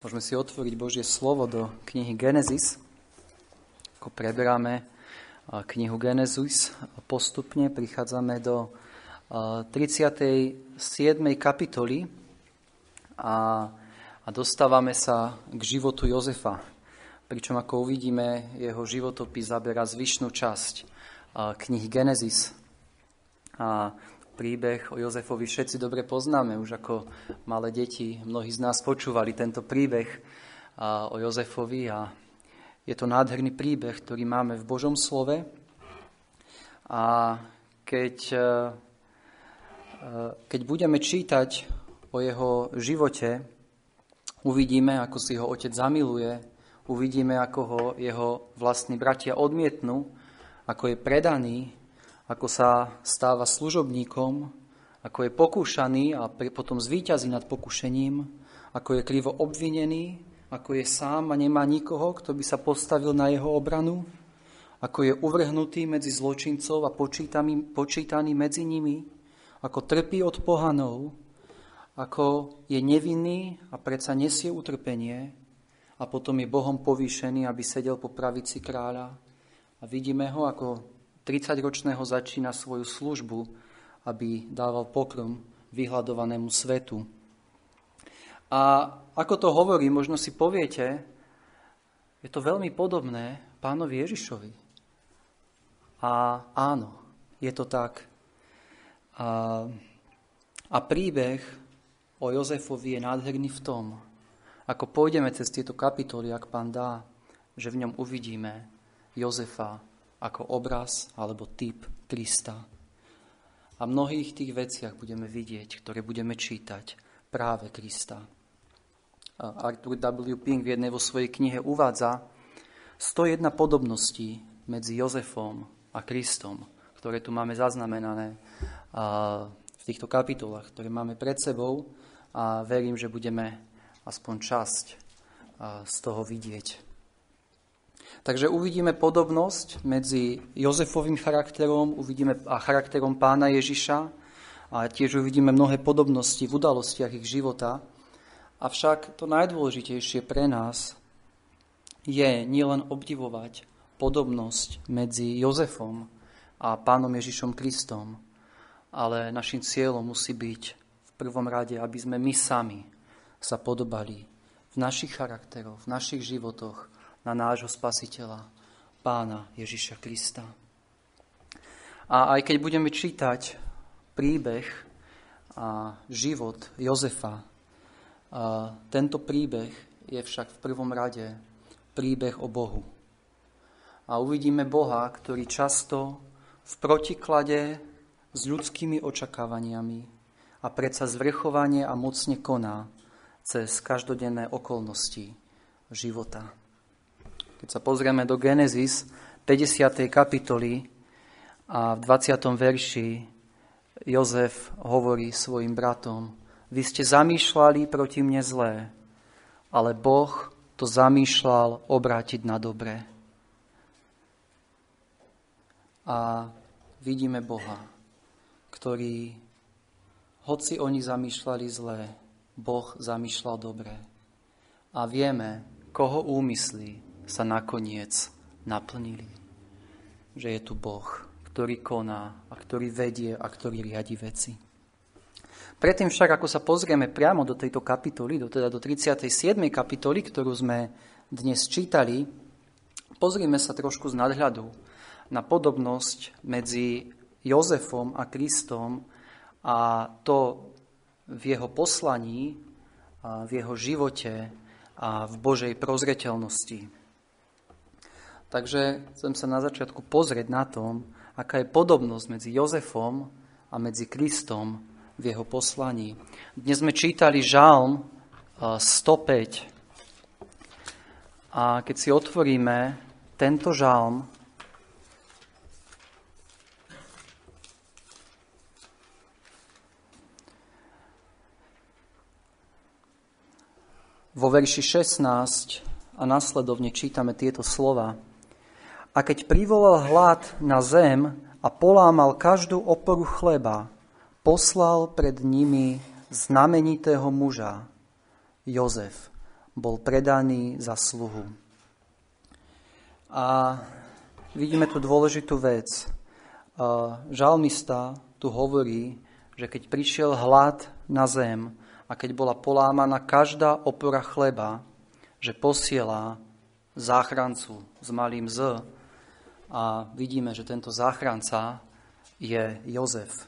Môžeme si otvoriť Božie slovo do knihy Genesis. Ako preberáme knihu Genesis, postupne prichádzame do 37. kapitoly a, a dostávame sa k životu Jozefa. Pričom, ako uvidíme, jeho životopis zabera zvyšnú časť knihy Genesis. A príbeh o Jozefovi všetci dobre poznáme. Už ako malé deti mnohí z nás počúvali tento príbeh o Jozefovi a je to nádherný príbeh, ktorý máme v Božom slove. A keď, e, e, keď budeme čítať o jeho živote, uvidíme, ako si ho otec zamiluje, uvidíme, ako ho jeho vlastní bratia odmietnú, ako je predaný, ako sa stáva služobníkom, ako je pokúšaný a potom zvíťazí nad pokušením, ako je krivo obvinený, ako je sám a nemá nikoho, kto by sa postavil na jeho obranu, ako je uvrhnutý medzi zločincov a počítaný, počítaný medzi nimi, ako trpí od pohanov, ako je nevinný a predsa nesie utrpenie a potom je Bohom povýšený, aby sedel po pravici kráľa. A vidíme ho, ako 30-ročného začína svoju službu, aby dával pokrm vyhľadovanému svetu. A ako to hovorí, možno si poviete, je to veľmi podobné pánovi Ježišovi. A áno, je to tak. A, a príbeh o Jozefovi je nádherný v tom, ako pôjdeme cez tieto kapitoly, ak pán dá, že v ňom uvidíme Jozefa, ako obraz alebo typ Krista. A mnohých tých veciach budeme vidieť, ktoré budeme čítať práve Krista. Arthur W. Pink v jednej vo svojej knihe uvádza 101 podobností medzi Jozefom a Kristom, ktoré tu máme zaznamenané v týchto kapitolách, ktoré máme pred sebou a verím, že budeme aspoň časť z toho vidieť. Takže uvidíme podobnosť medzi Jozefovým charakterom uvidíme, a charakterom pána Ježiša a tiež uvidíme mnohé podobnosti v udalostiach ich života. Avšak to najdôležitejšie pre nás je nielen obdivovať podobnosť medzi Jozefom a pánom Ježišom Kristom, ale našim cieľom musí byť v prvom rade, aby sme my sami sa podobali v našich charakteroch, v našich životoch na nášho spasiteľa, pána Ježiša Krista. A aj keď budeme čítať príbeh a život Jozefa, a tento príbeh je však v prvom rade príbeh o Bohu. A uvidíme Boha, ktorý často v protiklade s ľudskými očakávaniami a predsa zvrchovanie a mocne koná cez každodenné okolnosti života. Keď sa pozrieme do Genesis 50. kapitoly a v 20. verši Jozef hovorí svojim bratom, vy ste zamýšľali proti mne zlé, ale Boh to zamýšľal obrátiť na dobré. A vidíme Boha, ktorý, hoci oni zamýšľali zlé, Boh zamýšľal dobré. A vieme, koho úmyslí sa nakoniec naplnili. Že je tu Boh, ktorý koná a ktorý vedie a ktorý riadi veci. Predtým však, ako sa pozrieme priamo do tejto kapitoly, do, teda do 37. kapitoly, ktorú sme dnes čítali, pozrieme sa trošku z nadhľadu na podobnosť medzi Jozefom a Kristom a to v jeho poslaní, v jeho živote a v Božej prozreteľnosti. Takže chcem sa na začiatku pozrieť na tom, aká je podobnosť medzi Jozefom a medzi Kristom v jeho poslaní. Dnes sme čítali žalm 105 a keď si otvoríme tento žalm, vo verši 16 a nasledovne čítame tieto slova. A keď privolal hlad na zem a polámal každú oporu chleba, poslal pred nimi znamenitého muža, Jozef, bol predaný za sluhu. A vidíme tu dôležitú vec. Žalmista tu hovorí, že keď prišiel hlad na zem a keď bola polámaná každá opora chleba, že posiela záchrancu s malým Z a vidíme, že tento záchranca je Jozef.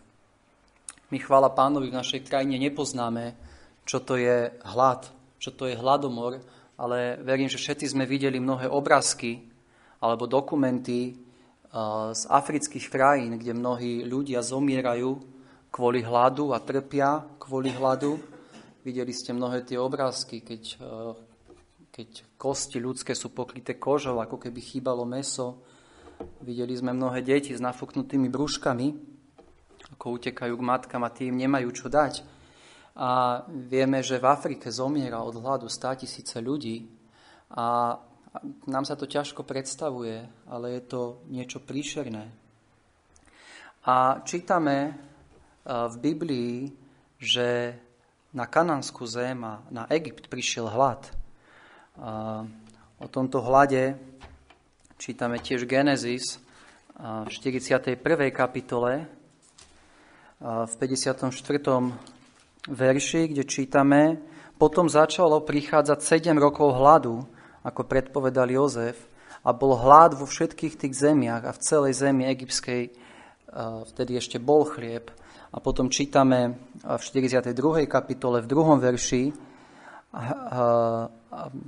My chvála pánovi v našej krajine nepoznáme, čo to je hlad, čo to je hladomor, ale verím, že všetci sme videli mnohé obrázky alebo dokumenty z afrických krajín, kde mnohí ľudia zomierajú kvôli hladu a trpia kvôli hladu. Videli ste mnohé tie obrázky, keď, keď kosti ľudské sú pokryté kožou, ako keby chýbalo meso. Videli sme mnohé deti s nafúknutými brúškami, ako utekajú k matkám a tým nemajú čo dať. A vieme, že v Afrike zomiera od hladu 100 tisíce ľudí a nám sa to ťažko predstavuje, ale je to niečo príšerné. A čítame e, v Biblii, že na kanánskú zem a na Egypt prišiel hlad. O tomto hlade čítame tiež Genesis v 41. kapitole, v 54. verši, kde čítame, potom začalo prichádzať 7 rokov hladu, ako predpovedal Jozef, a bol hlad vo všetkých tých zemiach a v celej zemi egyptskej vtedy ešte bol chlieb. A potom čítame v 42. kapitole v druhom verši,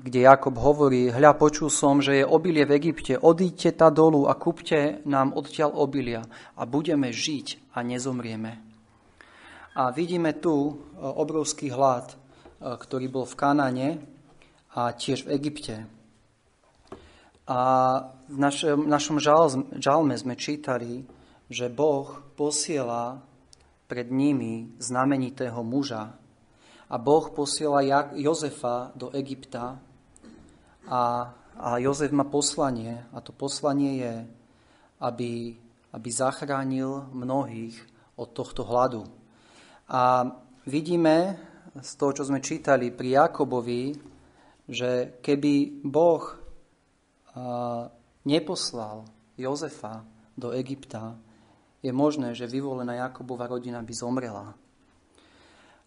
kde Jakob hovorí, hľa, počul som, že je obilie v Egypte, odíďte ta dolu a kúpte nám odtiaľ obilia a budeme žiť a nezomrieme. A vidíme tu e, obrovský hlad, e, ktorý bol v Kanane a tiež v Egypte. A v našom, našom žalme sme čítali, že Boh posiela pred nimi znamenitého muža. A Boh posiela Jozefa do Egypta a, a Jozef má poslanie a to poslanie je, aby, aby zachránil mnohých od tohto hladu. A vidíme z toho, čo sme čítali pri Jakobovi, že keby Boh neposlal Jozefa do Egypta, je možné, že vyvolená Jakobova rodina by zomrela.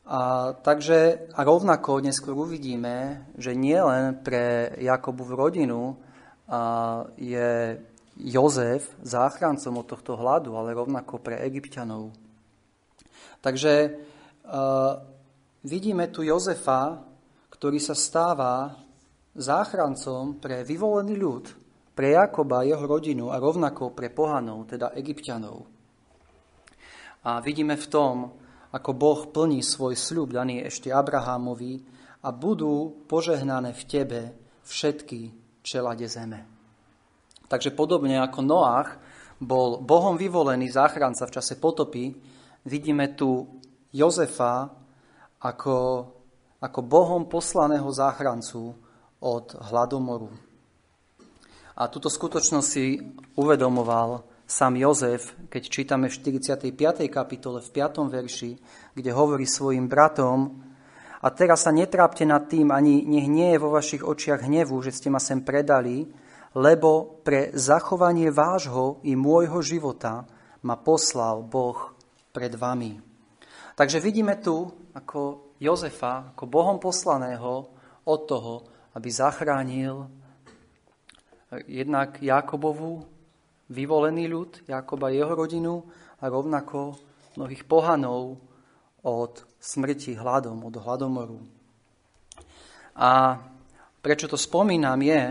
A, takže a rovnako neskôr uvidíme, že nielen pre Jakobovú rodinu a, je Jozef záchrancom od tohto hladu, ale rovnako pre egyptianov. Takže uh, vidíme tu Jozefa, ktorý sa stáva záchrancom pre vyvolený ľud, pre Jakoba, jeho rodinu a rovnako pre pohanov, teda egyptianov. A vidíme v tom, ako Boh plní svoj sľub daný ešte Abrahámovi a budú požehnané v tebe všetky čelade zeme. Takže podobne ako Noach bol Bohom vyvolený záchranca v čase potopy, vidíme tu Jozefa ako, ako Bohom poslaného záchrancu od hladomoru. A túto skutočnosť si uvedomoval sám Jozef, keď čítame v 45. kapitole v 5. verši, kde hovorí svojim bratom, a teraz sa netrápte nad tým, ani nech nie je vo vašich očiach hnevu, že ste ma sem predali, lebo pre zachovanie vášho i môjho života ma poslal Boh pred vami. Takže vidíme tu ako Jozefa, ako Bohom poslaného od toho, aby zachránil jednak Jakobovu, vyvolený ľud, Jakoba jeho rodinu a rovnako mnohých pohanov od smrti hladom, od hladomoru. A prečo to spomínam je,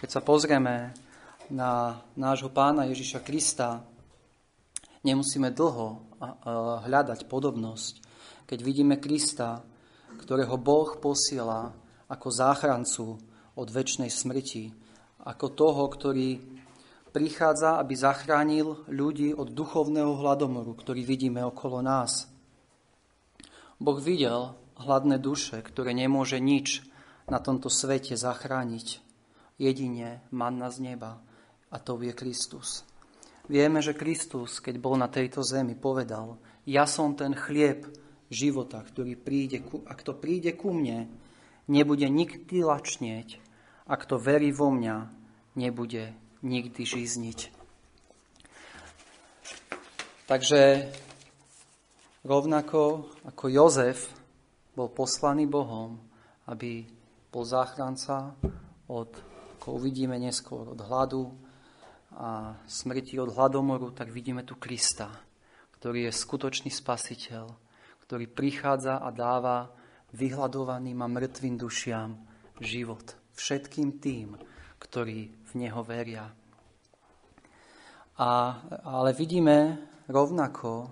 keď sa pozrieme na nášho pána Ježiša Krista, nemusíme dlho hľadať podobnosť. Keď vidíme Krista, ktorého Boh posiela ako záchrancu od väčšnej smrti, ako toho, ktorý prichádza, aby zachránil ľudí od duchovného hladomoru, ktorý vidíme okolo nás. Boh videl hladné duše, ktoré nemôže nič na tomto svete zachrániť. Jedine manna z neba a to je Kristus. Vieme, že Kristus, keď bol na tejto zemi, povedal, ja som ten chlieb života, ktorý príde ku, a kto príde ku mne, nebude nikdy lačnieť a kto verí vo mňa, nebude nikdy žízniť. Takže rovnako ako Jozef bol poslaný Bohom, aby bol záchranca od, ako uvidíme neskôr, od hladu a smrti, od hladomoru, tak vidíme tu Krista, ktorý je skutočný spasiteľ, ktorý prichádza a dáva vyhľadovaným a mŕtvým dušiam život. Všetkým tým, ktorí v Neho veria. A, ale vidíme rovnako,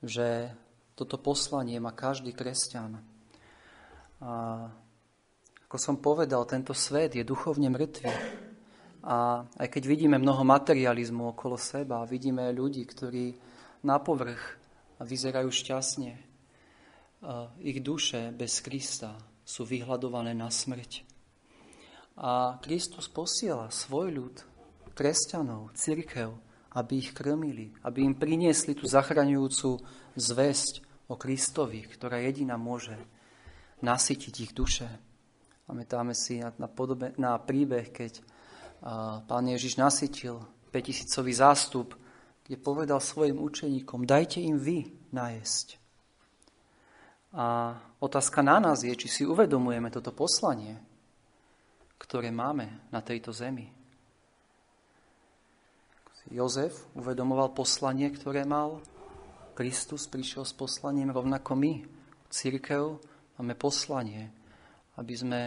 že toto poslanie má každý kresťan. A ako som povedal, tento svet je duchovne mŕtvy. A aj keď vidíme mnoho materializmu okolo seba, vidíme ľudí, ktorí na povrch vyzerajú šťastne, ich duše bez Krista sú vyhľadované na smrť. A Kristus posiela svoj ľud, kresťanov, církev, aby ich krmili, aby im priniesli tú zachraňujúcu zväzť o Kristovi, ktorá jediná môže nasytiť ich duše. Pamätáme si na, podobe, na príbeh, keď a, pán Ježiš nasytil 5000 zástup, kde povedal svojim učeníkom, dajte im vy najesť. A otázka na nás je, či si uvedomujeme toto poslanie, ktoré máme na tejto zemi. Jozef uvedomoval poslanie, ktoré mal. Kristus prišiel s poslaním rovnako my. Církev máme poslanie, aby sme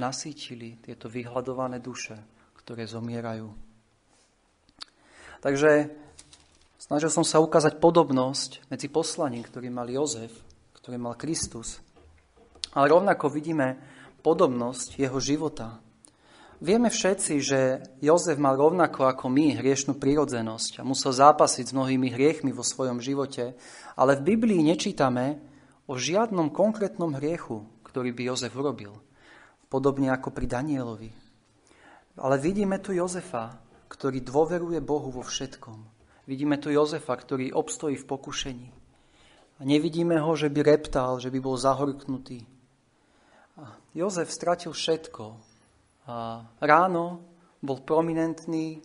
nasýtili tieto vyhľadované duše, ktoré zomierajú. Takže snažil som sa ukázať podobnosť medzi poslaním, ktorý mal Jozef, ktorý mal Kristus. Ale rovnako vidíme podobnosť jeho života, Vieme všetci, že Jozef mal rovnako ako my hriešnú prírodzenosť a musel zápasiť s mnohými hriechmi vo svojom živote, ale v Biblii nečítame o žiadnom konkrétnom hriechu, ktorý by Jozef urobil, podobne ako pri Danielovi. Ale vidíme tu Jozefa, ktorý dôveruje Bohu vo všetkom. Vidíme tu Jozefa, ktorý obstojí v pokušení. A nevidíme ho, že by reptál, že by bol zahorknutý. A Jozef stratil všetko, ráno bol prominentný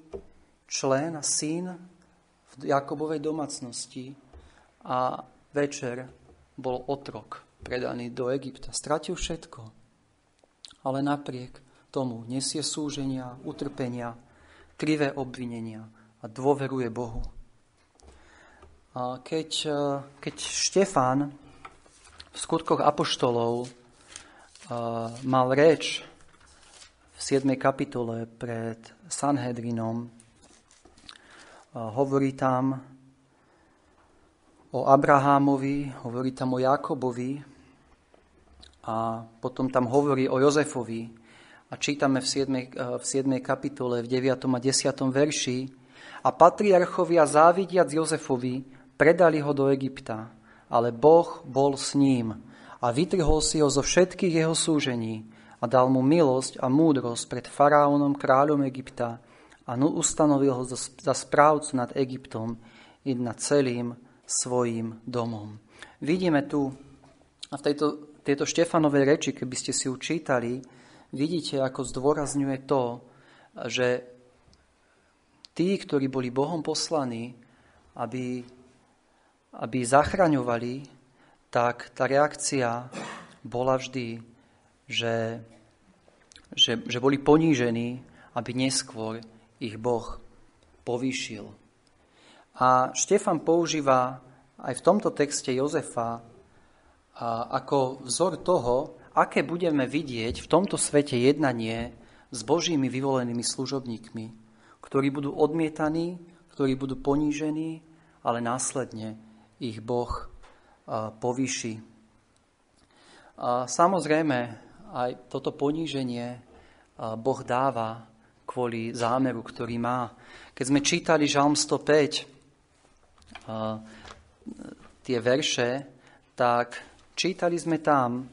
člen a syn v Jakobovej domácnosti a večer bol otrok predaný do Egypta. Stratil všetko. Ale napriek tomu nesie súženia, utrpenia, krivé obvinenia a dôveruje Bohu. A keď, keď Štefán v skutkoch apoštolov mal reč v 7. kapitole pred Sanhedrinom hovorí tam o Abrahámovi, hovorí tam o Jakobovi a potom tam hovorí o Jozefovi a čítame v 7. v 7. kapitole v 9. a 10. verši a patriarchovia závidiac Jozefovi predali ho do Egypta, ale Boh bol s ním a vytrhol si ho zo všetkých jeho súžení a dal mu milosť a múdrosť pred faraónom, kráľom Egypta a ustanovil ho za správcu nad Egyptom i nad celým svojim domom. Vidíme tu, a v tejto, tejto Štefanovej reči, keby ste si učítali, vidíte, ako zdôrazňuje to, že tí, ktorí boli Bohom poslaní, aby, aby zachraňovali, tak tá reakcia bola vždy že, že, že boli ponížení, aby neskôr ich Boh povýšil. A Štefan používa aj v tomto texte Jozefa ako vzor toho, aké budeme vidieť v tomto svete jednanie s Božími vyvolenými služobníkmi, ktorí budú odmietaní, ktorí budú ponížení, ale následne ich Boh povýši. Samozrejme, aj toto poníženie Boh dáva kvôli zámeru, ktorý má. Keď sme čítali Žalm 105, tie verše, tak čítali sme tam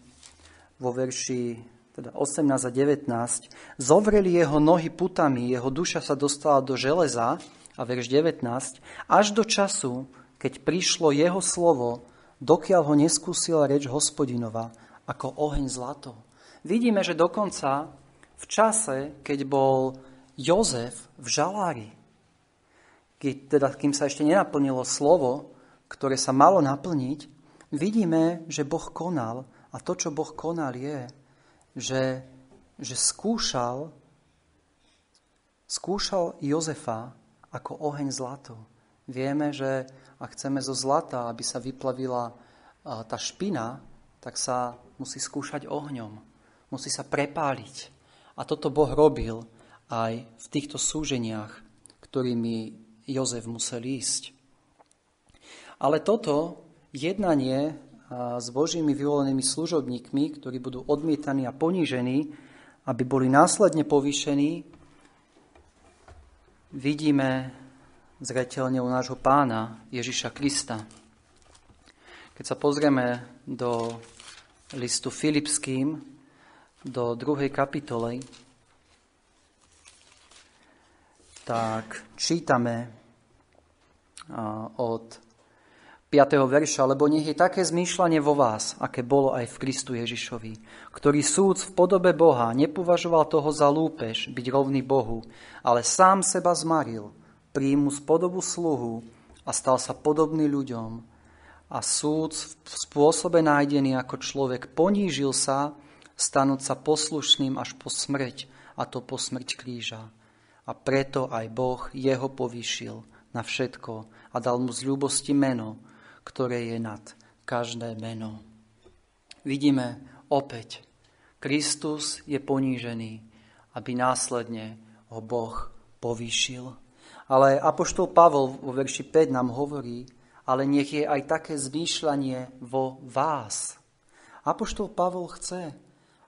vo verši teda 18 a 19, zovreli jeho nohy putami, jeho duša sa dostala do železa, a verš 19, až do času, keď prišlo jeho slovo, dokiaľ ho neskúsila reč hospodinova, ako oheň zlato. Vidíme, že dokonca v čase, keď bol Jozef v žalári, keď, teda, kým sa ešte nenaplnilo slovo, ktoré sa malo naplniť, vidíme, že Boh konal. A to, čo Boh konal, je, že, že skúšal, skúšal Jozefa ako oheň zlato. Vieme, že ak chceme zo zlata, aby sa vyplavila tá špina, tak sa musí skúšať ohňom. Musí sa prepáliť. A toto Boh robil aj v týchto súženiach, ktorými Jozef musel ísť. Ale toto jednanie s Božími vyvolenými služobníkmi, ktorí budú odmietaní a ponížení, aby boli následne povýšení, vidíme zretelne u nášho pána Ježiša Krista. Keď sa pozrieme do listu Filipským, do druhej kapitoly, tak čítame od 5. verša, lebo nech je také zmýšľanie vo vás, aké bolo aj v Kristu Ježišovi, ktorý súd v podobe Boha nepovažoval toho za lúpež byť rovný Bohu, ale sám seba zmaril, príjmu z podobu sluhu a stal sa podobný ľuďom. A súd v spôsobe nájdený ako človek ponížil sa, stanúť sa poslušným až po smrť, a to po smrť kríža. A preto aj Boh jeho povýšil na všetko a dal mu z ľúbosti meno, ktoré je nad každé meno. Vidíme opäť, Kristus je ponížený, aby následne ho Boh povýšil. Ale Apoštol Pavol vo verši 5 nám hovorí, ale nech je aj také zmýšľanie vo vás. Apoštol Pavol chce,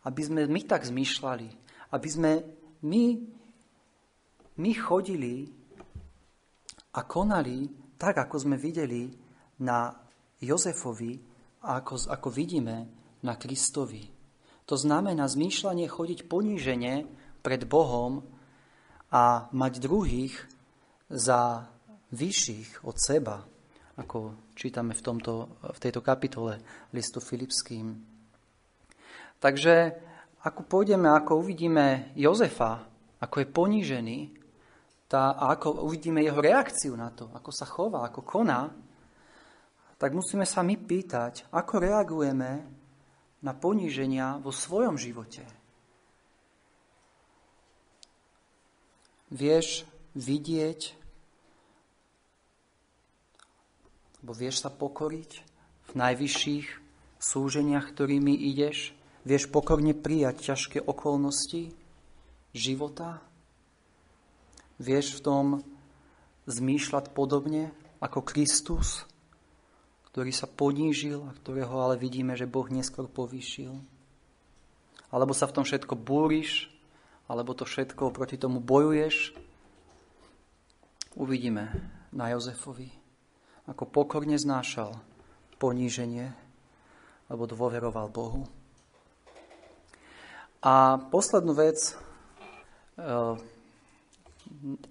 aby sme my tak zmýšľali, aby sme my, my chodili a konali tak, ako sme videli na Jozefovi a ako, ako vidíme na Kristovi. To znamená zmýšľanie chodiť ponížene pred Bohom a mať druhých za vyšších od seba, ako čítame v, tomto, v tejto kapitole listu Filipským. Takže ako pôjdeme, ako uvidíme Jozefa, ako je ponížený, tá, a ako uvidíme jeho reakciu na to, ako sa chová, ako koná, tak musíme sa my pýtať, ako reagujeme na poníženia vo svojom živote. Vieš vidieť, alebo vieš sa pokoriť v najvyšších súženiach, ktorými ideš? Vieš pokorne prijať ťažké okolnosti života? Vieš v tom zmýšľať podobne ako Kristus? ktorý sa ponížil a ktorého ale vidíme, že Boh neskôr povýšil? Alebo sa v tom všetko búriš, alebo to všetko proti tomu bojuješ? Uvidíme na Jozefovi, ako pokorne znášal poníženie, lebo dôveroval Bohu. A poslednú vec, e,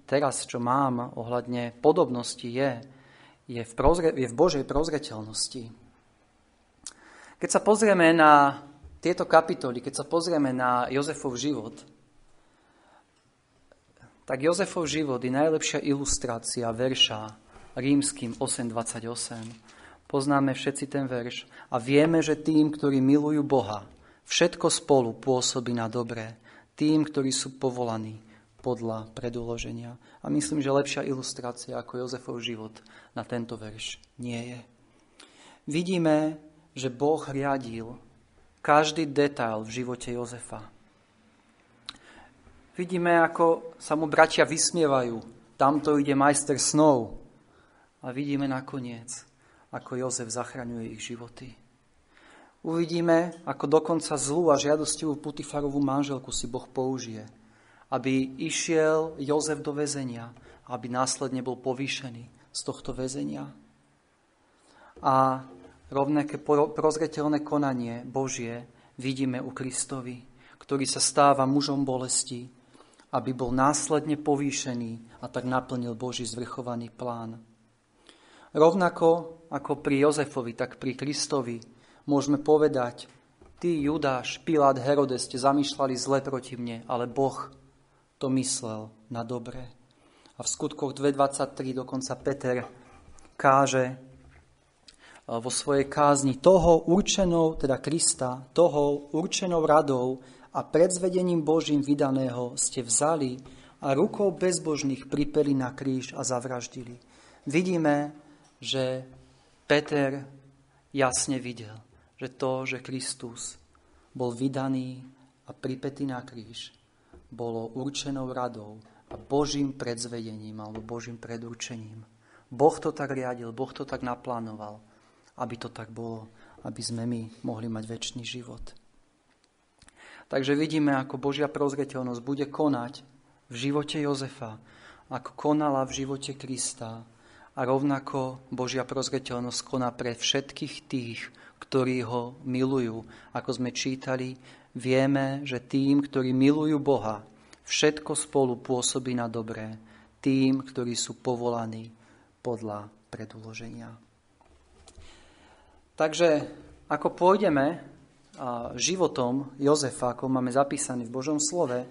teraz, čo mám ohľadne podobnosti, je, je v, prozre, je v Božej prozreteľnosti. Keď sa pozrieme na tieto kapitoly, keď sa pozrieme na Jozefov život, tak Jozefov život je najlepšia ilustrácia verša rímským 8.28. Poznáme všetci ten verš a vieme, že tým, ktorí milujú Boha, všetko spolu pôsobí na dobré, tým, ktorí sú povolaní podľa predúloženia. A myslím, že lepšia ilustrácia ako Jozefov život na tento verš nie je. Vidíme, že Boh riadil každý detail v živote Jozefa. Vidíme, ako sa mu bratia vysmievajú. Tamto ide majster snov. A vidíme nakoniec, ako Jozef zachraňuje ich životy. Uvidíme, ako dokonca zlú a žiadostivú Putifarovú manželku si Boh použije – aby išiel Jozef do väzenia, aby následne bol povýšený z tohto väzenia. A rovnaké prozreteľné konanie Božie vidíme u Kristovi, ktorý sa stáva mužom bolesti, aby bol následne povýšený a tak naplnil Boží zvrchovaný plán. Rovnako ako pri Jozefovi, tak pri Kristovi môžeme povedať, ty, Judáš, Pilát, Herodes ste zamýšľali zle proti mne, ale Boh to myslel na dobre. A v skutkoch 2.23 dokonca Peter káže vo svojej kázni toho určenou, teda Krista, toho určenou radou a predzvedením Božím vydaného ste vzali a rukou bezbožných pripeli na kríž a zavraždili. Vidíme, že Peter jasne videl, že to, že Kristus bol vydaný a pripetý na kríž, bolo určenou radou a Božím predzvedením alebo Božím predurčením. Boh to tak riadil, Boh to tak naplánoval, aby to tak bolo, aby sme my mohli mať väčší život. Takže vidíme, ako Božia prozreteľnosť bude konať v živote Jozefa, ako konala v živote Krista a rovnako Božia prozreteľnosť koná pre všetkých tých, ktorí ho milujú. Ako sme čítali, vieme, že tým, ktorí milujú Boha, všetko spolu pôsobí na dobré, tým, ktorí sú povolaní podľa predúloženia. Takže ako pôjdeme životom Jozefa, ako máme zapísaný v Božom slove,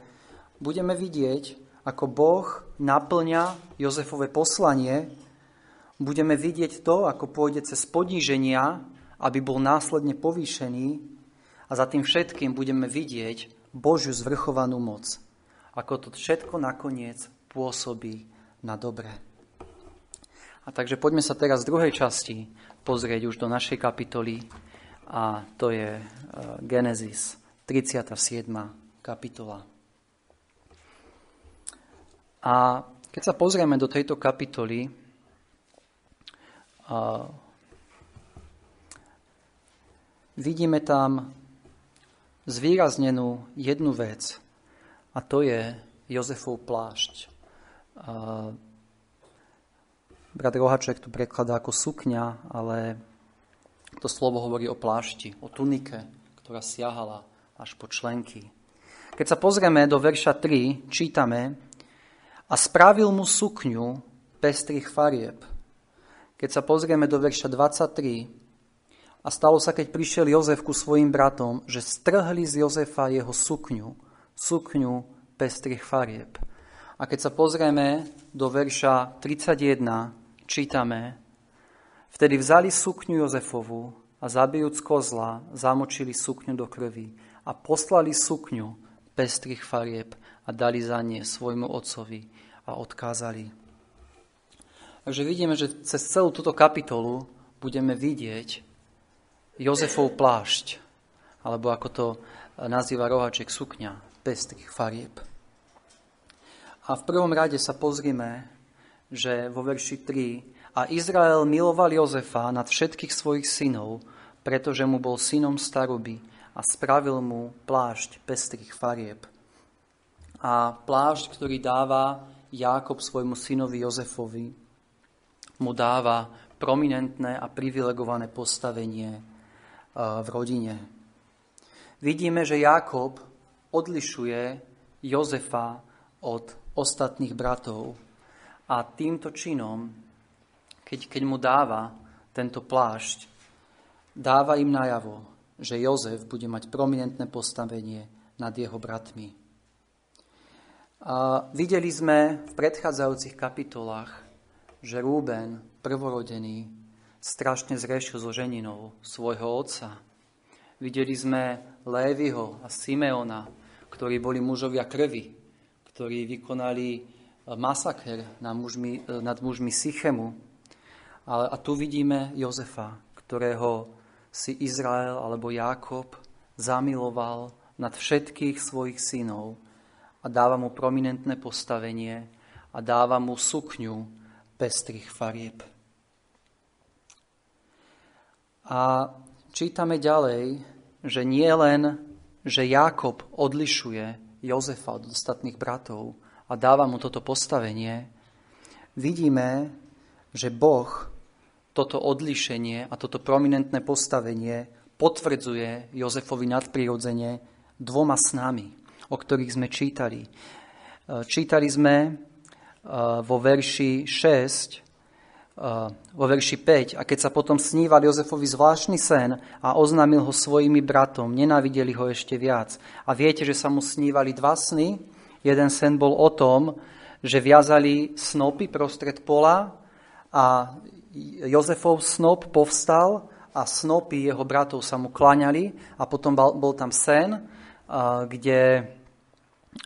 budeme vidieť, ako Boh naplňa Jozefové poslanie, budeme vidieť to, ako pôjde cez podíženia aby bol následne povýšený a za tým všetkým budeme vidieť Božiu zvrchovanú moc. Ako to všetko nakoniec pôsobí na dobre. A takže poďme sa teraz v druhej časti pozrieť už do našej kapitoly a to je e, Genesis 37. kapitola. A keď sa pozrieme do tejto kapitoly, vidíme tam zvýraznenú jednu vec a to je Jozefov plášť. Brat Rohaček tu prekladá ako sukňa, ale to slovo hovorí o plášti, o tunike, ktorá siahala až po členky. Keď sa pozrieme do verša 3, čítame a spravil mu sukňu pestrých farieb. Keď sa pozrieme do verša 23, a stalo sa, keď prišiel Jozef ku svojim bratom, že strhli z Jozefa jeho sukňu, sukňu pestrých farieb. A keď sa pozrieme do verša 31, čítame, vtedy vzali sukňu Jozefovu a zabijúc kozla, zamočili sukňu do krvi a poslali sukňu pestrých farieb a dali za ne svojmu otcovi a odkázali. Takže vidíme, že cez celú túto kapitolu budeme vidieť, Jozefov plášť, alebo ako to nazýva rohaček sukňa, pestrých farieb. A v prvom rade sa pozrime, že vo verši 3 a Izrael miloval Jozefa nad všetkých svojich synov, pretože mu bol synom staroby a spravil mu plášť pestrých farieb. A plášť, ktorý dáva Jákob svojmu synovi Jozefovi, mu dáva prominentné a privilegované postavenie v rodine. Vidíme, že Jakob odlišuje Jozefa od ostatných bratov a týmto činom, keď, keď mu dáva tento plášť, dáva im najavo, že Jozef bude mať prominentné postavenie nad jeho bratmi. A videli sme v predchádzajúcich kapitolách, že Rúben, prvorodený, strašne zrešil so ženinou svojho otca. Videli sme Lévyho a Simeona, ktorí boli mužovia krvi, ktorí vykonali e, masaker nad mužmi, e, nad mužmi Sychemu. Ale, a tu vidíme Jozefa, ktorého si Izrael alebo Jákob zamiloval nad všetkých svojich synov a dáva mu prominentné postavenie a dáva mu sukňu pestrých farieb. A čítame ďalej, že nie len, že Jákob odlišuje Jozefa od ostatných bratov a dáva mu toto postavenie, vidíme, že Boh toto odlišenie a toto prominentné postavenie potvrdzuje Jozefovi nadprirodzene dvoma snami, o ktorých sme čítali. Čítali sme vo verši 6 vo verši 5. A keď sa potom sníval Jozefovi zvláštny sen a oznámil ho svojimi bratom, nenávideli ho ešte viac. A viete, že sa mu snívali dva sny. Jeden sen bol o tom, že viazali snopy prostred pola a Jozefov snop povstal a snopy jeho bratov sa mu klaňali a potom bol tam sen, kde,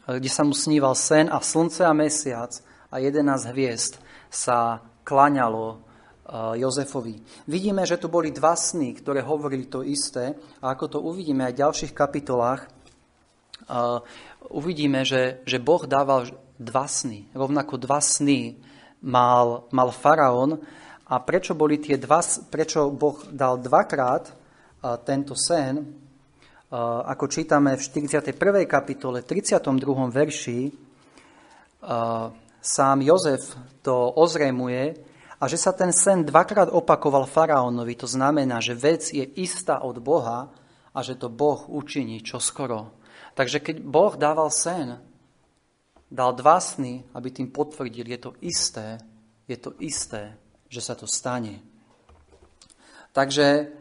kde sa mu sníval sen a slnce a mesiac a 11 hviezd sa klaňalo Jozefovi. Vidíme, že tu boli dva sny, ktoré hovorili to isté a ako to uvidíme aj v ďalších kapitolách, uvidíme, že, že Boh dával dva sny. Rovnako dva sny mal, mal faraón a prečo, boli tie dva, prečo Boh dal dvakrát tento sen, ako čítame v 41. kapitole, 32. verši, sám Jozef to ozrejmuje a že sa ten sen dvakrát opakoval faraónovi, to znamená, že vec je istá od Boha a že to Boh učiní čoskoro. Takže keď Boh dával sen, dal dva sny, aby tým potvrdil, je to isté, je to isté, že sa to stane. Takže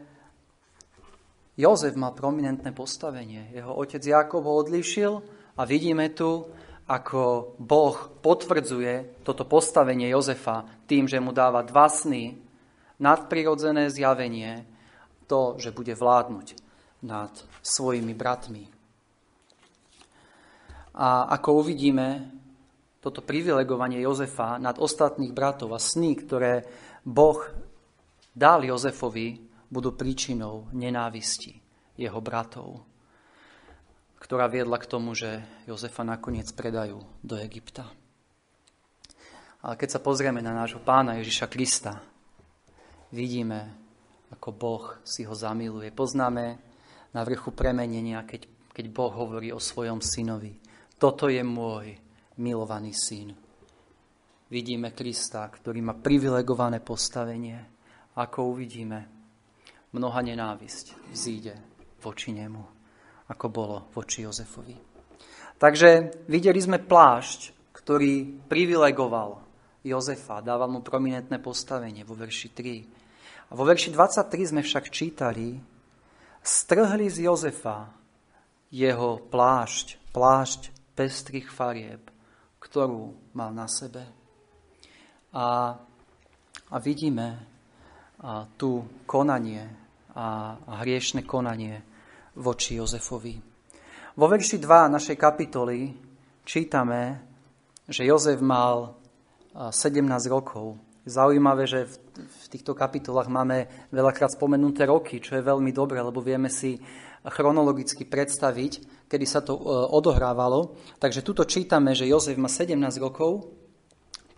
Jozef má prominentné postavenie. Jeho otec Jakob ho odlíšil a vidíme tu, ako Boh potvrdzuje toto postavenie Jozefa tým, že mu dáva dva sny, nadprirodzené zjavenie, to, že bude vládnuť nad svojimi bratmi. A ako uvidíme, toto privilegovanie Jozefa nad ostatných bratov a sny, ktoré Boh dal Jozefovi, budú príčinou nenávisti jeho bratov, ktorá viedla k tomu, že Jozefa nakoniec predajú do Egypta. Ale keď sa pozrieme na nášho pána Ježiša Krista, vidíme, ako Boh si ho zamiluje. Poznáme na vrchu premenenia, keď, keď Boh hovorí o svojom synovi. Toto je môj milovaný syn. Vidíme Krista, ktorý má privilegované postavenie. Ako uvidíme, mnoha nenávisť vzíde voči nemu, ako bolo voči Jozefovi. Takže videli sme plášť, ktorý privilegoval Jozefa, dával mu prominentné postavenie vo verši 3. A vo verši 23 sme však čítali, strhli z Jozefa jeho plášť, plášť pestrých farieb ktorú mal na sebe. A, a vidíme a, tu konanie a, a hriešne konanie voči Jozefovi. Vo verši 2 našej kapitoly čítame, že Jozef mal 17 rokov. Zaujímavé, že v, v týchto kapitolách máme veľakrát spomenuté roky, čo je veľmi dobré, lebo vieme si chronologicky predstaviť, kedy sa to e, odohrávalo. Takže tuto čítame, že Jozef má 17 rokov,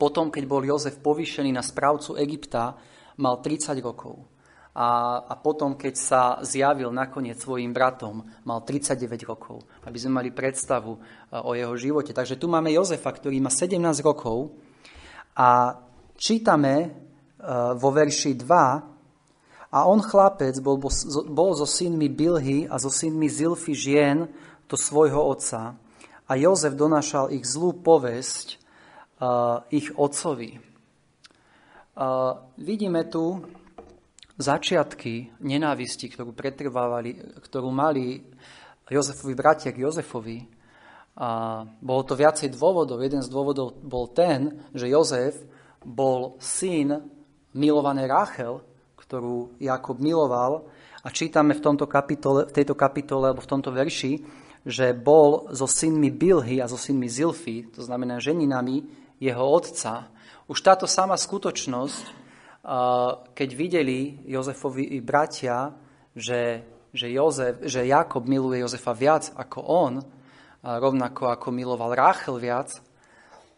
potom, keď bol Jozef povýšený na správcu Egypta, mal 30 rokov. A, a potom, keď sa zjavil nakoniec svojim bratom, mal 39 rokov, aby sme mali predstavu e, o jeho živote. Takže tu máme Jozefa, ktorý má 17 rokov a čítame e, vo verši 2, a on, chlapec, bol, bol so synmi Bilhy a so synmi Zilfy žien do svojho otca. A Jozef donášal ich zlú povesť uh, ich otcovi. Uh, vidíme tu začiatky nenávisti, ktorú pretrvávali, ktorú mali Jozefovi bratia k Jozefovi. A bolo to viacej dôvodov. Jeden z dôvodov bol ten, že Jozef bol syn milované Rachel, ktorú Jakob miloval. A čítame v, tomto kapitole, v tejto kapitole, alebo v tomto verši, že bol so synmi Bilhy a so synmi Zilfy, to znamená ženinami jeho otca. Už táto sama skutočnosť, keď videli Jozefovi bratia, že, že, Jozef, že Jakob miluje Jozefa viac ako on, rovnako ako miloval Ráchel viac,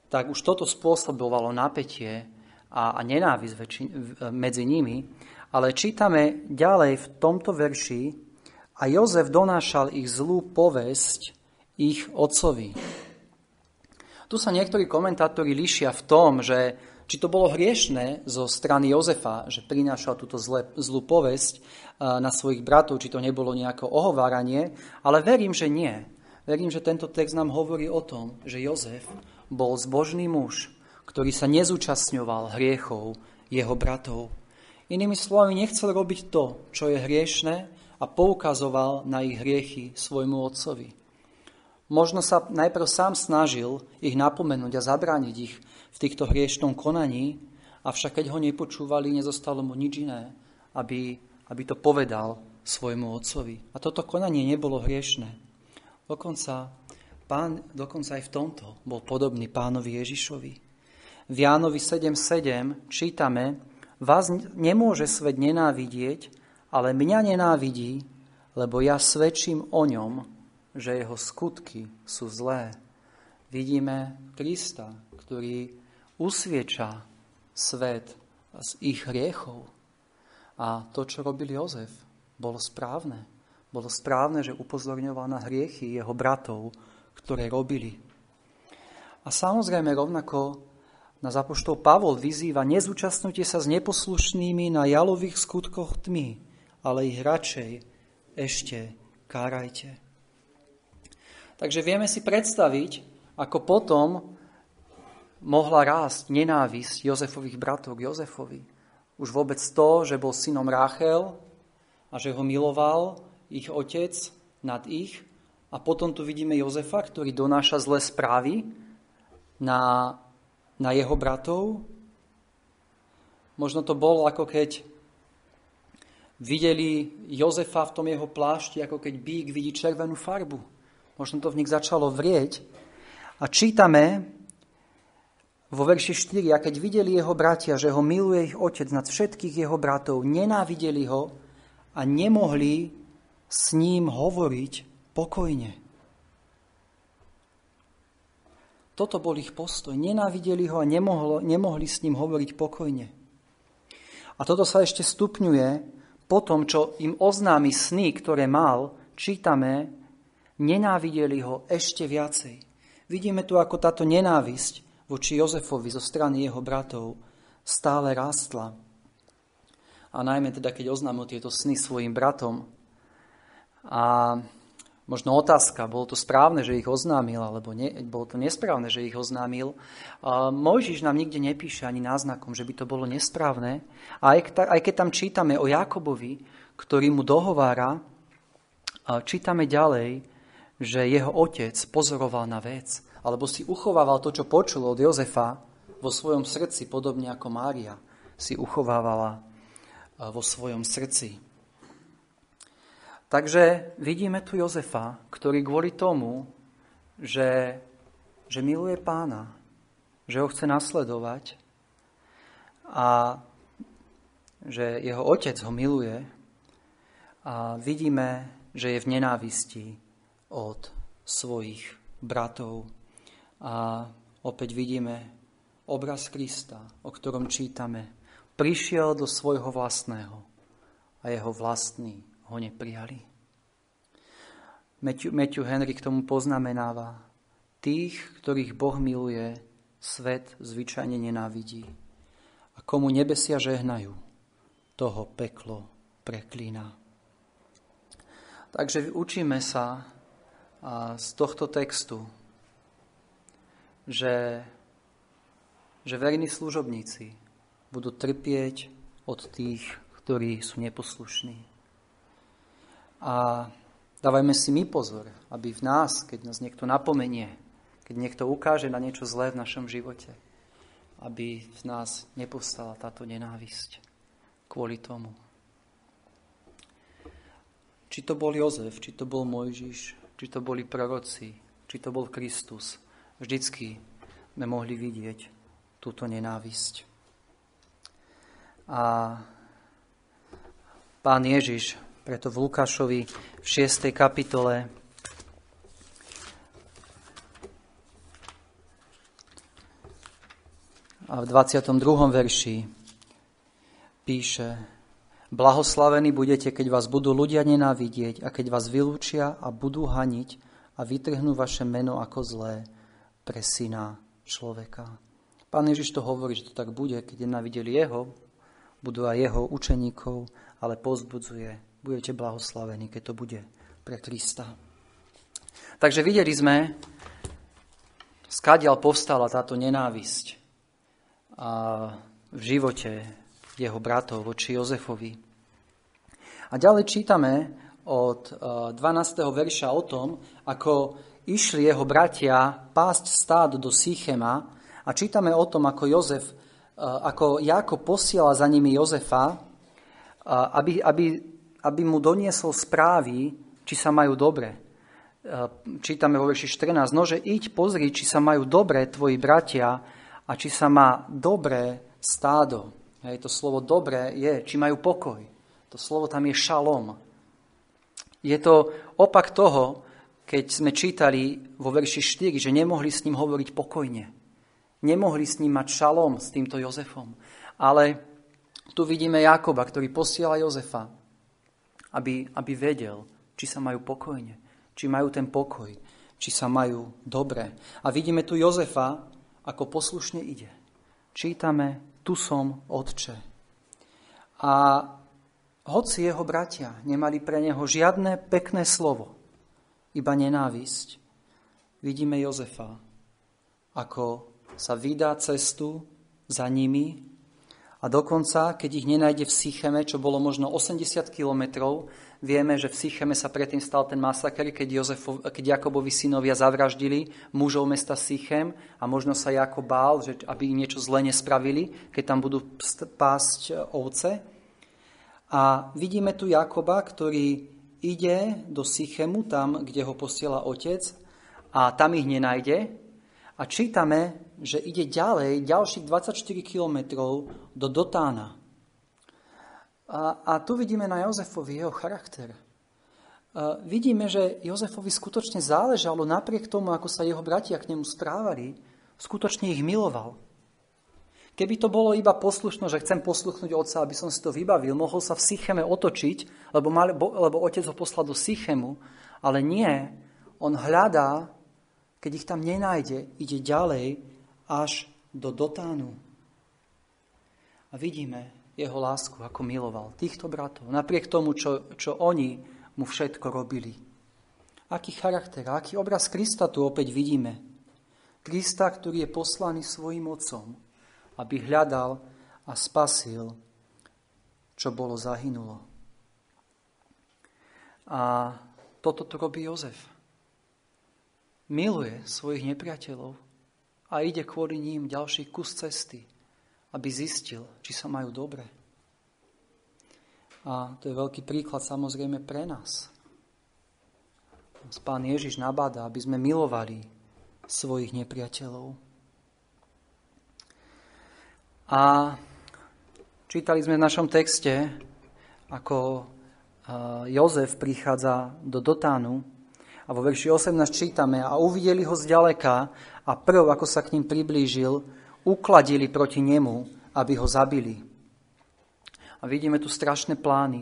tak už toto spôsobovalo napätie a, a nenávisť medzi nimi. Ale čítame ďalej v tomto verši a Jozef donášal ich zlú povesť ich otcovi. Tu sa niektorí komentátori líšia v tom, že či to bolo hriešné zo strany Jozefa, že prinášal túto zlé, zlú povesť na svojich bratov, či to nebolo nejako ohováranie, ale verím, že nie. Verím, že tento text nám hovorí o tom, že Jozef bol zbožný muž, ktorý sa nezúčastňoval hriechov jeho bratov. Inými slovami, nechcel robiť to, čo je hriešne a poukazoval na ich hriechy svojmu otcovi. Možno sa najprv sám snažil ich napomenúť a zabrániť ich v týchto hriešnom konaní, avšak keď ho nepočúvali, nezostalo mu nič iné, aby, aby to povedal svojmu otcovi. A toto konanie nebolo hriešne. Dokonca, pán, dokonca aj v tomto bol podobný pánovi Ježišovi. V Jánovi 7.7 čítame, vás nemôže svet nenávidieť, ale mňa nenávidí, lebo ja svedčím o ňom, že jeho skutky sú zlé. Vidíme Krista, ktorý usvieča svet z ich hriechov. A to, čo robil Jozef, bolo správne. Bolo správne, že upozorňoval na hriechy jeho bratov, ktoré robili. A samozrejme rovnako na zapoštol Pavol vyzýva nezúčastnite sa s neposlušnými na jalových skutkoch tmy, ale ich radšej ešte kárajte. Takže vieme si predstaviť, ako potom mohla rásť nenávisť Jozefových bratov k Jozefovi. Už vôbec to, že bol synom Ráchel a že ho miloval ich otec nad ich. A potom tu vidíme Jozefa, ktorý donáša zlé správy na, na jeho bratov. Možno to bolo ako keď videli Jozefa v tom jeho plášti, ako keď bík vidí červenú farbu. Možno to v nich začalo vrieť. A čítame vo verši 4, a keď videli jeho bratia, že ho miluje ich otec nad všetkých jeho bratov, nenávideli ho a nemohli s ním hovoriť pokojne. Toto bol ich postoj. Nenávideli ho a nemohlo, nemohli s ním hovoriť pokojne. A toto sa ešte stupňuje po tom, čo im oznámi sny, ktoré mal, čítame nenávideli ho ešte viacej. Vidíme tu, ako táto nenávisť voči Jozefovi zo strany jeho bratov stále rástla. A najmä teda, keď oznámil tieto sny svojim bratom. A možno otázka, bolo to správne, že ich oznámil, alebo nie, bolo to nesprávne, že ich oznámil. A Mojžiš nám nikde nepíše ani náznakom, že by to bolo nesprávne. A aj, aj keď tam čítame o Jakobovi, ktorý mu dohovára, čítame ďalej, že jeho otec pozoroval na vec, alebo si uchovával to, čo počul od Jozefa vo svojom srdci, podobne ako Mária si uchovávala vo svojom srdci. Takže vidíme tu Jozefa, ktorý kvôli tomu, že, že miluje pána, že ho chce nasledovať a že jeho otec ho miluje, a vidíme, že je v nenávisti od svojich bratov. A opäť vidíme obraz Krista, o ktorom čítame. Prišiel do svojho vlastného a jeho vlastní ho neprijali. Matthew, Matthew Henry k tomu poznamenáva, tých, ktorých Boh miluje, svet zvyčajne nenávidí. A komu nebesia žehnajú, toho peklo preklína. Takže učíme sa z tohto textu, že, že verní služobníci budú trpieť od tých, ktorí sú neposlušní. A dávajme si my pozor, aby v nás, keď nás niekto napomenie, keď niekto ukáže na niečo zlé v našom živote, aby v nás nepostala táto nenávisť kvôli tomu. Či to bol Jozef, či to bol Mojžiš, či to boli proroci, či to bol Kristus. Vždycky sme mohli vidieť túto nenávisť. A pán Ježiš preto v Lukášovi v 6. kapitole a v 22. verši píše Blahoslavení budete, keď vás budú ľudia nenávidieť a keď vás vylúčia a budú haniť a vytrhnú vaše meno ako zlé pre syna človeka. Pán Ježiš to hovorí, že to tak bude, keď nenávideli jeho, budú aj jeho učeníkov, ale pozbudzuje, budete blahoslavení, keď to bude pre Krista. Takže videli sme, skadiaľ povstala táto nenávisť a v živote jeho bratov, voči Jozefovi. A ďalej čítame od 12. E, verša o tom, ako išli jeho bratia pásť stád do Sychema a čítame o tom, ako Jozef, e, ako Jákob posiela za nimi Jozefa, aby, aby, aby mu doniesol správy, či sa majú dobre. Čítame vo verši 14, nože iď pozri, či sa majú dobre tvoji bratia a či sa má dobré stádo. Hej, to slovo dobré je, či majú pokoj. To slovo tam je šalom. Je to opak toho, keď sme čítali vo verši 4, že nemohli s ním hovoriť pokojne. Nemohli s ním mať šalom s týmto Jozefom. Ale tu vidíme Jakoba, ktorý posiela Jozefa, aby, aby vedel, či sa majú pokojne, či majú ten pokoj, či sa majú dobre. A vidíme tu Jozefa, ako poslušne ide. Čítame, tu som, Otče. A hoci jeho bratia nemali pre neho žiadne pekné slovo, iba nenávisť, vidíme Jozefa, ako sa vydá cestu za nimi a dokonca, keď ich nenájde v Sycheme, čo bolo možno 80 kilometrov, vieme, že v Sycheme sa predtým stal ten masaker, keď, Jozefo, keď Jakobovi synovia zavraždili mužov mesta Sychem a možno sa Jakob bál, že aby niečo zle nespravili, keď tam budú pásť ovce. A vidíme tu Jakoba, ktorý ide do Sychemu, tam, kde ho posiela otec, a tam ich nenájde. A čítame, že ide ďalej, ďalších 24 kilometrov do Dotána. A, a tu vidíme na Jozefovi jeho charakter. A vidíme, že Jozefovi skutočne záležalo napriek tomu, ako sa jeho bratia k nemu správali, skutočne ich miloval. Keby to bolo iba poslušno, že chcem posluchnúť otca, aby som si to vybavil, mohol sa v Sycheme otočiť, lebo, mal, lebo otec ho poslal do Sychemu, ale nie, on hľadá, keď ich tam nenájde, ide ďalej až do Dotánu. A vidíme jeho lásku, ako miloval týchto bratov, napriek tomu, čo, čo oni mu všetko robili. Aký charakter, aký obraz Krista tu opäť vidíme. Krista, ktorý je poslaný svojim otcom, aby hľadal a spasil, čo bolo zahynulo. A toto tu robí Jozef. Miluje svojich nepriateľov, a ide kvôli ním ďalší kus cesty, aby zistil, či sa majú dobre. A to je veľký príklad samozrejme pre nás. Pán Ježiš nabáda, aby sme milovali svojich nepriateľov. A čítali sme v našom texte, ako Jozef prichádza do Dotánu a vo verši 18 čítame a uvideli ho zďaleka a prv, ako sa k ním priblížil, ukladili proti nemu, aby ho zabili. A vidíme tu strašné plány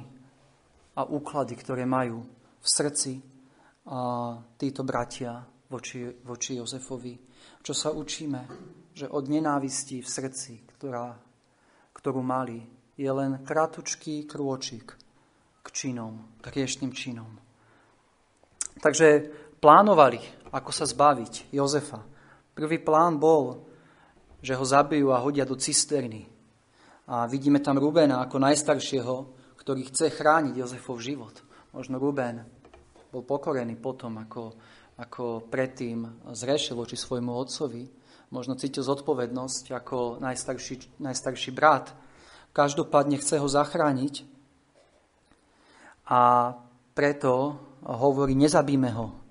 a úklady, ktoré majú v srdci a títo bratia voči, voči Jozefovi. Čo sa učíme? Že od nenávisti v srdci, ktorá, ktorú mali, je len kratučký krôčik k činom, k riešným činom. Takže plánovali, ako sa zbaviť Jozefa. Prvý plán bol, že ho zabijú a hodia do cisterny. A vidíme tam Rubena ako najstaršieho, ktorý chce chrániť Jozefov život. Možno Ruben bol pokorený potom, ako, ako predtým zrešil voči svojmu otcovi. Možno cítil zodpovednosť ako najstarší, najstarší brat. Každopádne chce ho zachrániť a preto hovorí, nezabíme ho,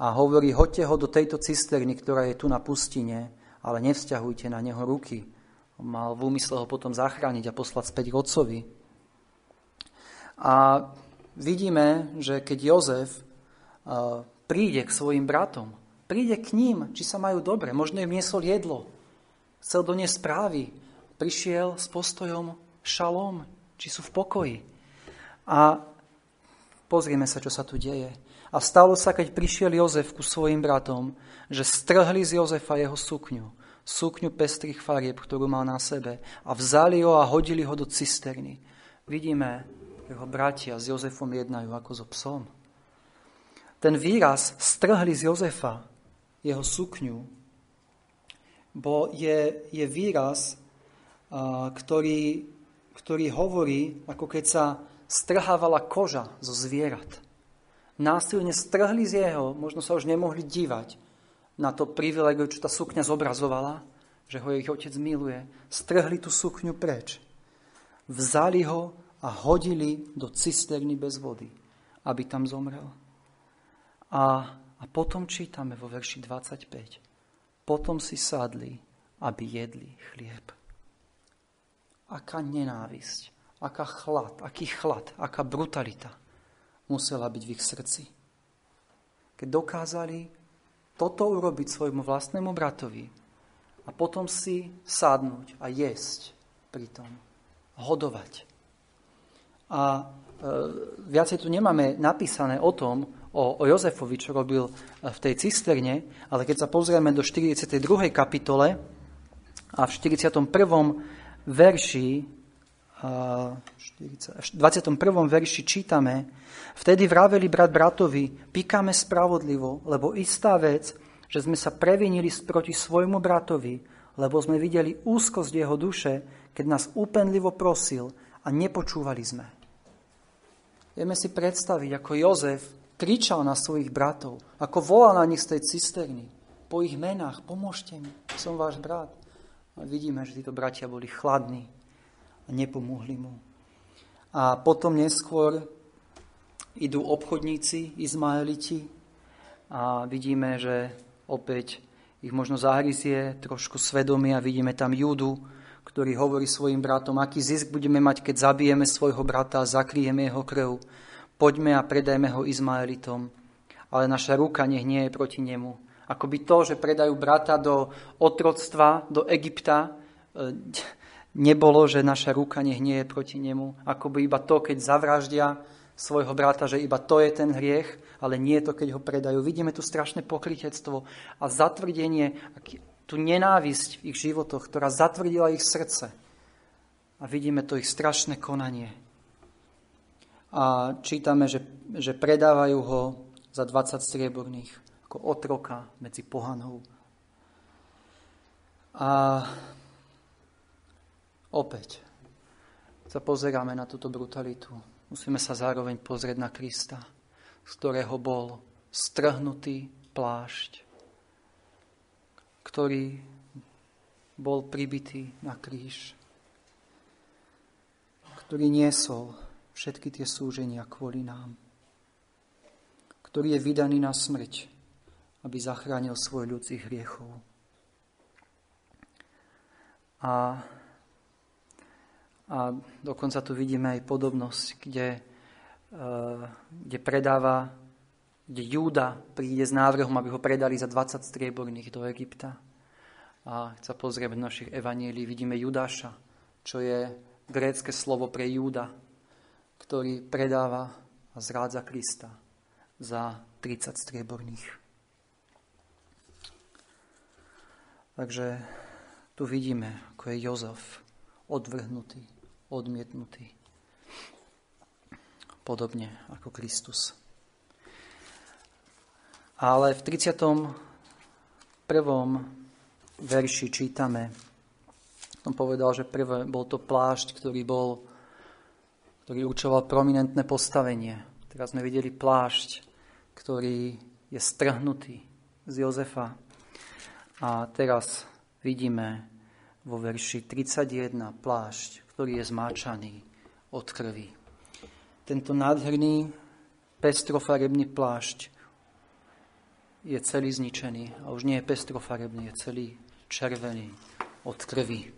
a hovorí, hoďte ho do tejto cisterny, ktorá je tu na pustine, ale nevzťahujte na neho ruky. Mal v úmysle ho potom zachrániť a poslať späť k otcovi. A vidíme, že keď Jozef príde k svojim bratom, príde k ním, či sa majú dobre, možno im niesol jedlo, chcel doniesť správy, prišiel s postojom šalom, či sú v pokoji. A pozrieme sa, čo sa tu deje. A stalo sa, keď prišiel Jozef ku svojim bratom, že strhli z Jozefa jeho sukňu, sukňu pestrých farieb, ktorú mal na sebe, a vzali ho a hodili ho do cisterny. Vidíme, jeho bratia s Jozefom jednajú ako so psom. Ten výraz strhli z Jozefa jeho sukňu, bo je, je výraz, ktorý ktorý hovorí, ako keď sa strhávala koža zo zvierat. Násilne strhli z jeho, možno sa už nemohli dívať na to privilegiu, čo tá sukňa zobrazovala, že ho ich otec miluje. Strhli tú sukňu preč. Vzali ho a hodili do cisterny bez vody, aby tam zomrel. A, a potom čítame vo verši 25. Potom si sadli, aby jedli chlieb. Aká nenávisť, aká chlad, aký chlad, aká brutalita musela byť v ich srdci. Keď dokázali toto urobiť svojmu vlastnému bratovi a potom si sadnúť a jesť pri tom, hodovať. A e, viacej tu nemáme napísané o tom, o, o Jozefovi, čo robil e, v tej cisterne, ale keď sa pozrieme do 42. kapitole a v 41. verši 21. verši čítame, vtedy vraveli brat bratovi, pikáme spravodlivo, lebo istá vec, že sme sa previnili proti svojmu bratovi, lebo sme videli úzkosť jeho duše, keď nás úpenlivo prosil a nepočúvali sme. Vieme si predstaviť, ako Jozef kričal na svojich bratov, ako volal na nich z tej cisterny, po ich menách, pomôžte mi, som váš brat. A vidíme, že títo bratia boli chladní, a nepomohli mu. A potom neskôr idú obchodníci, Izmaeliti a vidíme, že opäť ich možno zahryzie trošku svedomia. Vidíme tam Júdu, ktorý hovorí svojim bratom, aký zisk budeme mať, keď zabijeme svojho brata a zakryjeme jeho krv. Poďme a predajme ho Izmaelitom, ale naša ruka nech nie je proti nemu. Akoby to, že predajú brata do otroctva, do Egypta, e, nebolo, že naša ruka nech nie je proti nemu. Ako by iba to, keď zavraždia svojho brata, že iba to je ten hriech, ale nie je to, keď ho predajú. Vidíme tu strašné pokrytectvo a zatvrdenie, tú nenávisť v ich životoch, ktorá zatvrdila ich srdce. A vidíme to ich strašné konanie. A čítame, že, že predávajú ho za 20 strieborných, ako otroka medzi pohanou. A Opäť sa pozeráme na túto brutalitu. Musíme sa zároveň pozrieť na Krista, z ktorého bol strhnutý plášť, ktorý bol pribitý na kríž, ktorý niesol všetky tie súženia kvôli nám, ktorý je vydaný na smrť, aby zachránil svoj ľudských hriechov. A a dokonca tu vidíme aj podobnosť, kde, e, kde predáva, kde Júda príde s návrhom, aby ho predali za 20 strieborných do Egypta. A keď sa pozrieme do našich evanielí, vidíme Judáša, čo je grécke slovo pre Júda, ktorý predáva a zrádza Krista za 30 strieborných. Takže tu vidíme, ako je Jozef odvrhnutý odmietnutý. Podobne ako Kristus. Ale v 31. verši čítame, som povedal, že prvé bol to plášť, ktorý bol, ktorý určoval prominentné postavenie. Teraz sme videli plášť, ktorý je strhnutý z Jozefa. A teraz vidíme vo verši 31 plášť, ktorý je zmáčaný od krvi. Tento nádherný pestrofarebný plášť je celý zničený a už nie je pestrofarebný, je celý červený od krvi.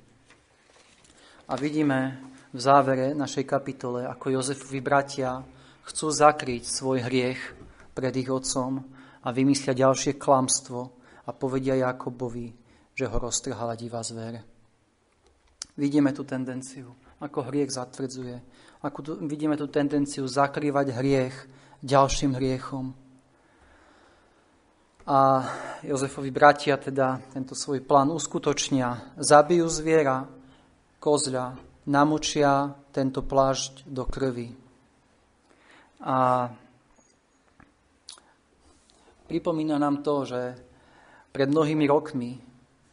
A vidíme v závere našej kapitole, ako Jozefovi bratia chcú zakryť svoj hriech pred ich otcom a vymyslia ďalšie klamstvo a povedia Jakobovi, že ho roztrhala divá zver. Vidíme tú tendenciu, ako hriech zatvrdzuje. Ako tu, vidíme tú tendenciu zakrývať hriech ďalším hriechom. A Jozefovi bratia teda tento svoj plán uskutočnia. Zabijú zviera, kozľa, namočia tento plášť do krvi. A pripomína nám to, že pred mnohými rokmi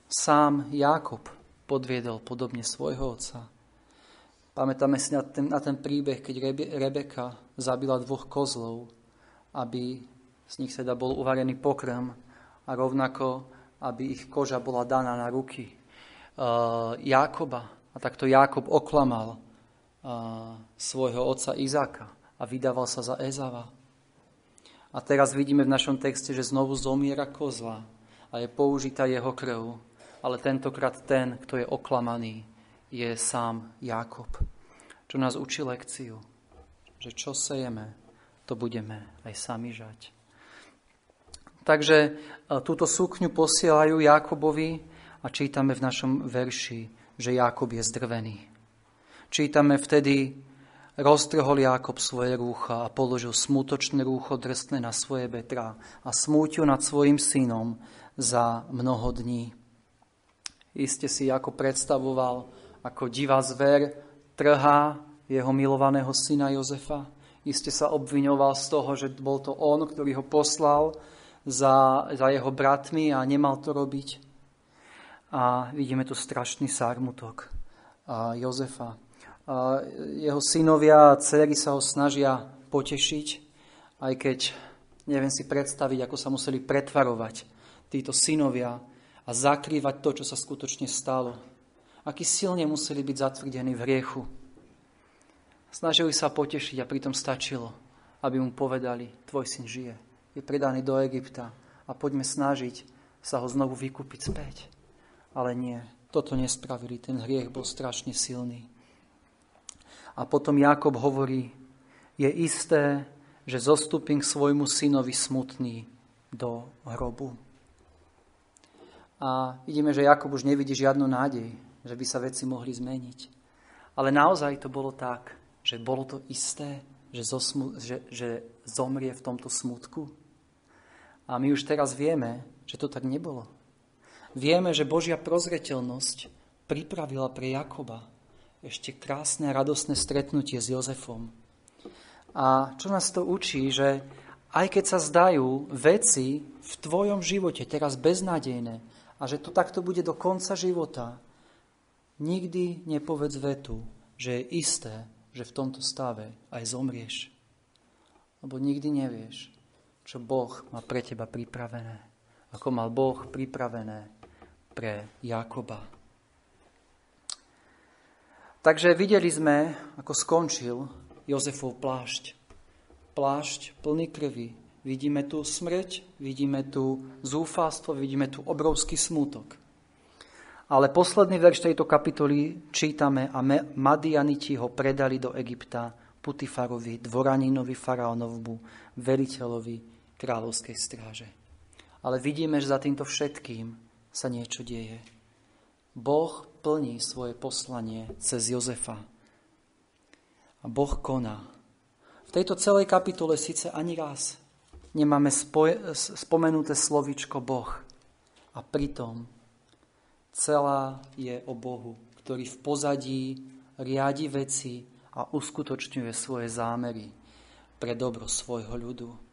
sám Jákob podviedol podobne svojho otca. Pamätáme si na ten, na ten príbeh, keď Rebe, Rebeka zabila dvoch kozlov, aby z nich teda bol uvarený pokrm a rovnako, aby ich koža bola daná na ruky uh, Jákoba. A takto Jákob oklamal svojho otca Izáka a vydával sa za Ezava. A teraz vidíme v našom texte, že znovu zomiera kozla a je použitá jeho krv. Ale tentokrát ten, kto je oklamaný, je sám Jákob, čo nás učí lekciu, že čo sejeme, to budeme aj sami žať. Takže e, túto sukňu posielajú Jákobovi a čítame v našom verši, že Jákob je zdrvený. Čítame vtedy, roztrhol Jákob svoje rúcha a položil smutočné rúcho drsné na svoje betra a smútil nad svojim synom za mnoho dní. Iste si ako predstavoval, ako divá zver trhá jeho milovaného syna Jozefa. Iste sa obviňoval z toho, že bol to on, ktorý ho poslal za, za jeho bratmi a nemal to robiť. A vidíme tu strašný sármutok a Jozefa. A jeho synovia a dcery sa ho snažia potešiť, aj keď neviem si predstaviť, ako sa museli pretvarovať títo synovia a zakrývať to, čo sa skutočne stalo aký silne museli byť zatvrdení v hriechu. Snažili sa potešiť a pritom stačilo, aby mu povedali, tvoj syn žije, je predaný do Egypta a poďme snažiť sa ho znovu vykúpiť späť. Ale nie, toto nespravili, ten hriech bol strašne silný. A potom Jakob hovorí, je isté, že zostúpim k svojmu synovi smutný do hrobu. A vidíme, že Jakob už nevidí žiadnu nádej, že by sa veci mohli zmeniť. Ale naozaj to bolo tak, že bolo to isté, že, zosmu, že, že zomrie v tomto smutku. A my už teraz vieme, že to tak nebolo. Vieme, že Božia prozreteľnosť pripravila pre Jakoba ešte krásne a radosné stretnutie s Jozefom. A čo nás to učí, že aj keď sa zdajú veci v tvojom živote teraz beznádejné a že to takto bude do konca života, Nikdy nepovedz vetu, že je isté, že v tomto stave aj zomrieš. Lebo nikdy nevieš, čo Boh má pre teba pripravené. Ako mal Boh pripravené pre Jakoba. Takže videli sme, ako skončil Jozefov plášť. Plášť plný krvi. Vidíme tu smrť, vidíme tu zúfalstvo, vidíme tu obrovský smútok. Ale posledný verš tejto kapitoly čítame a Madianiti ho predali do Egypta Putifarovi, dvoraninovi faraónovmu, veliteľovi kráľovskej stráže. Ale vidíme, že za týmto všetkým sa niečo deje. Boh plní svoje poslanie cez Jozefa. A Boh koná. V tejto celej kapitole síce ani raz nemáme spoj- spomenuté slovičko Boh. A pritom celá je o Bohu, ktorý v pozadí riadi veci a uskutočňuje svoje zámery pre dobro svojho ľudu.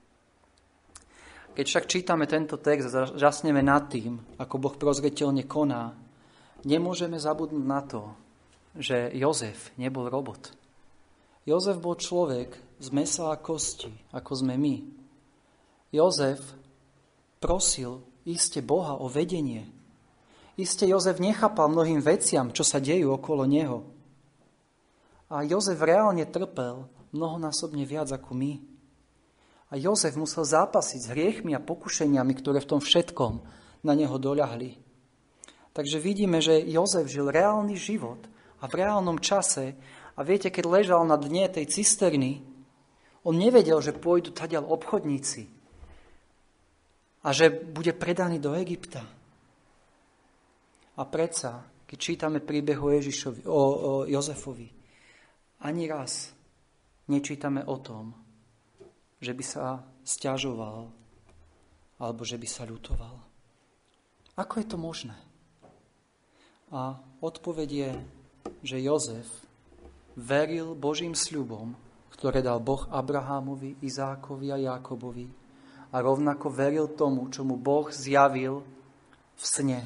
Keď však čítame tento text a žasneme nad tým, ako Boh prozreteľne koná, nemôžeme zabudnúť na to, že Jozef nebol robot. Jozef bol človek z mesa a kosti, ako sme my. Jozef prosil iste Boha o vedenie, Isté Jozef nechápal mnohým veciam, čo sa dejú okolo neho. A Jozef reálne trpel mnohonásobne viac ako my. A Jozef musel zápasiť s hriechmi a pokušeniami, ktoré v tom všetkom na neho doľahli. Takže vidíme, že Jozef žil reálny život a v reálnom čase a viete, keď ležal na dne tej cisterny, on nevedel, že pôjdu tadiaľ obchodníci a že bude predaný do Egypta. A predsa, keď čítame príbeh o, Ježišovi, o, o Jozefovi, ani raz nečítame o tom, že by sa stiažoval alebo že by sa ľutoval. Ako je to možné? A odpoveď je, že Jozef veril Božím sľubom, ktoré dal Boh Abrahámovi, Izákovi a Jákobovi a rovnako veril tomu, čo mu Boh zjavil v sne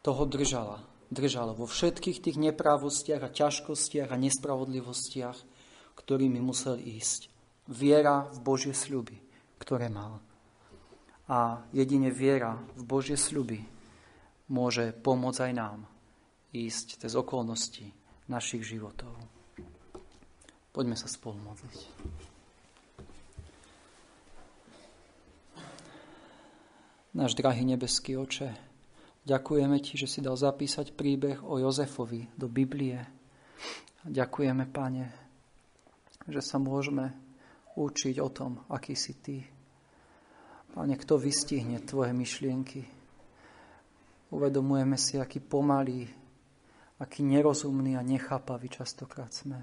toho držala držal vo všetkých tých neprávostiach a ťažkostiach a nespravodlivostiach, ktorými musel ísť. Viera v Božie sľuby, ktoré mal. A jedine viera v Božie sľuby môže pomôcť aj nám ísť cez okolnosti našich životov. Poďme sa spolu modliť. Náš drahý nebeský oče, ďakujeme Ti, že si dal zapísať príbeh o Jozefovi do Biblie. Ďakujeme, Pane, že sa môžeme učiť o tom, aký si Ty. Pane, kto vystihne Tvoje myšlienky? Uvedomujeme si, aký pomalý, aký nerozumný a nechápavý častokrát sme.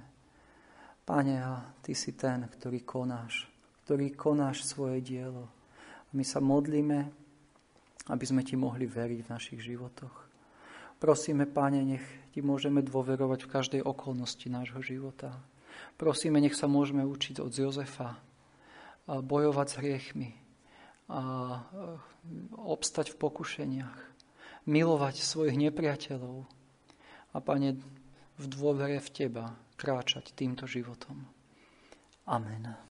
Pane, a Ty si ten, ktorý konáš, ktorý konáš svoje dielo. My sa modlíme, aby sme Ti mohli veriť v našich životoch. Prosíme, Páne, nech Ti môžeme dôverovať v každej okolnosti nášho života. Prosíme, nech sa môžeme učiť od Jozefa, bojovať s hriechmi, a obstať v pokušeniach, milovať svojich nepriateľov a, Pane, v dôvere v Teba kráčať týmto životom. Amen.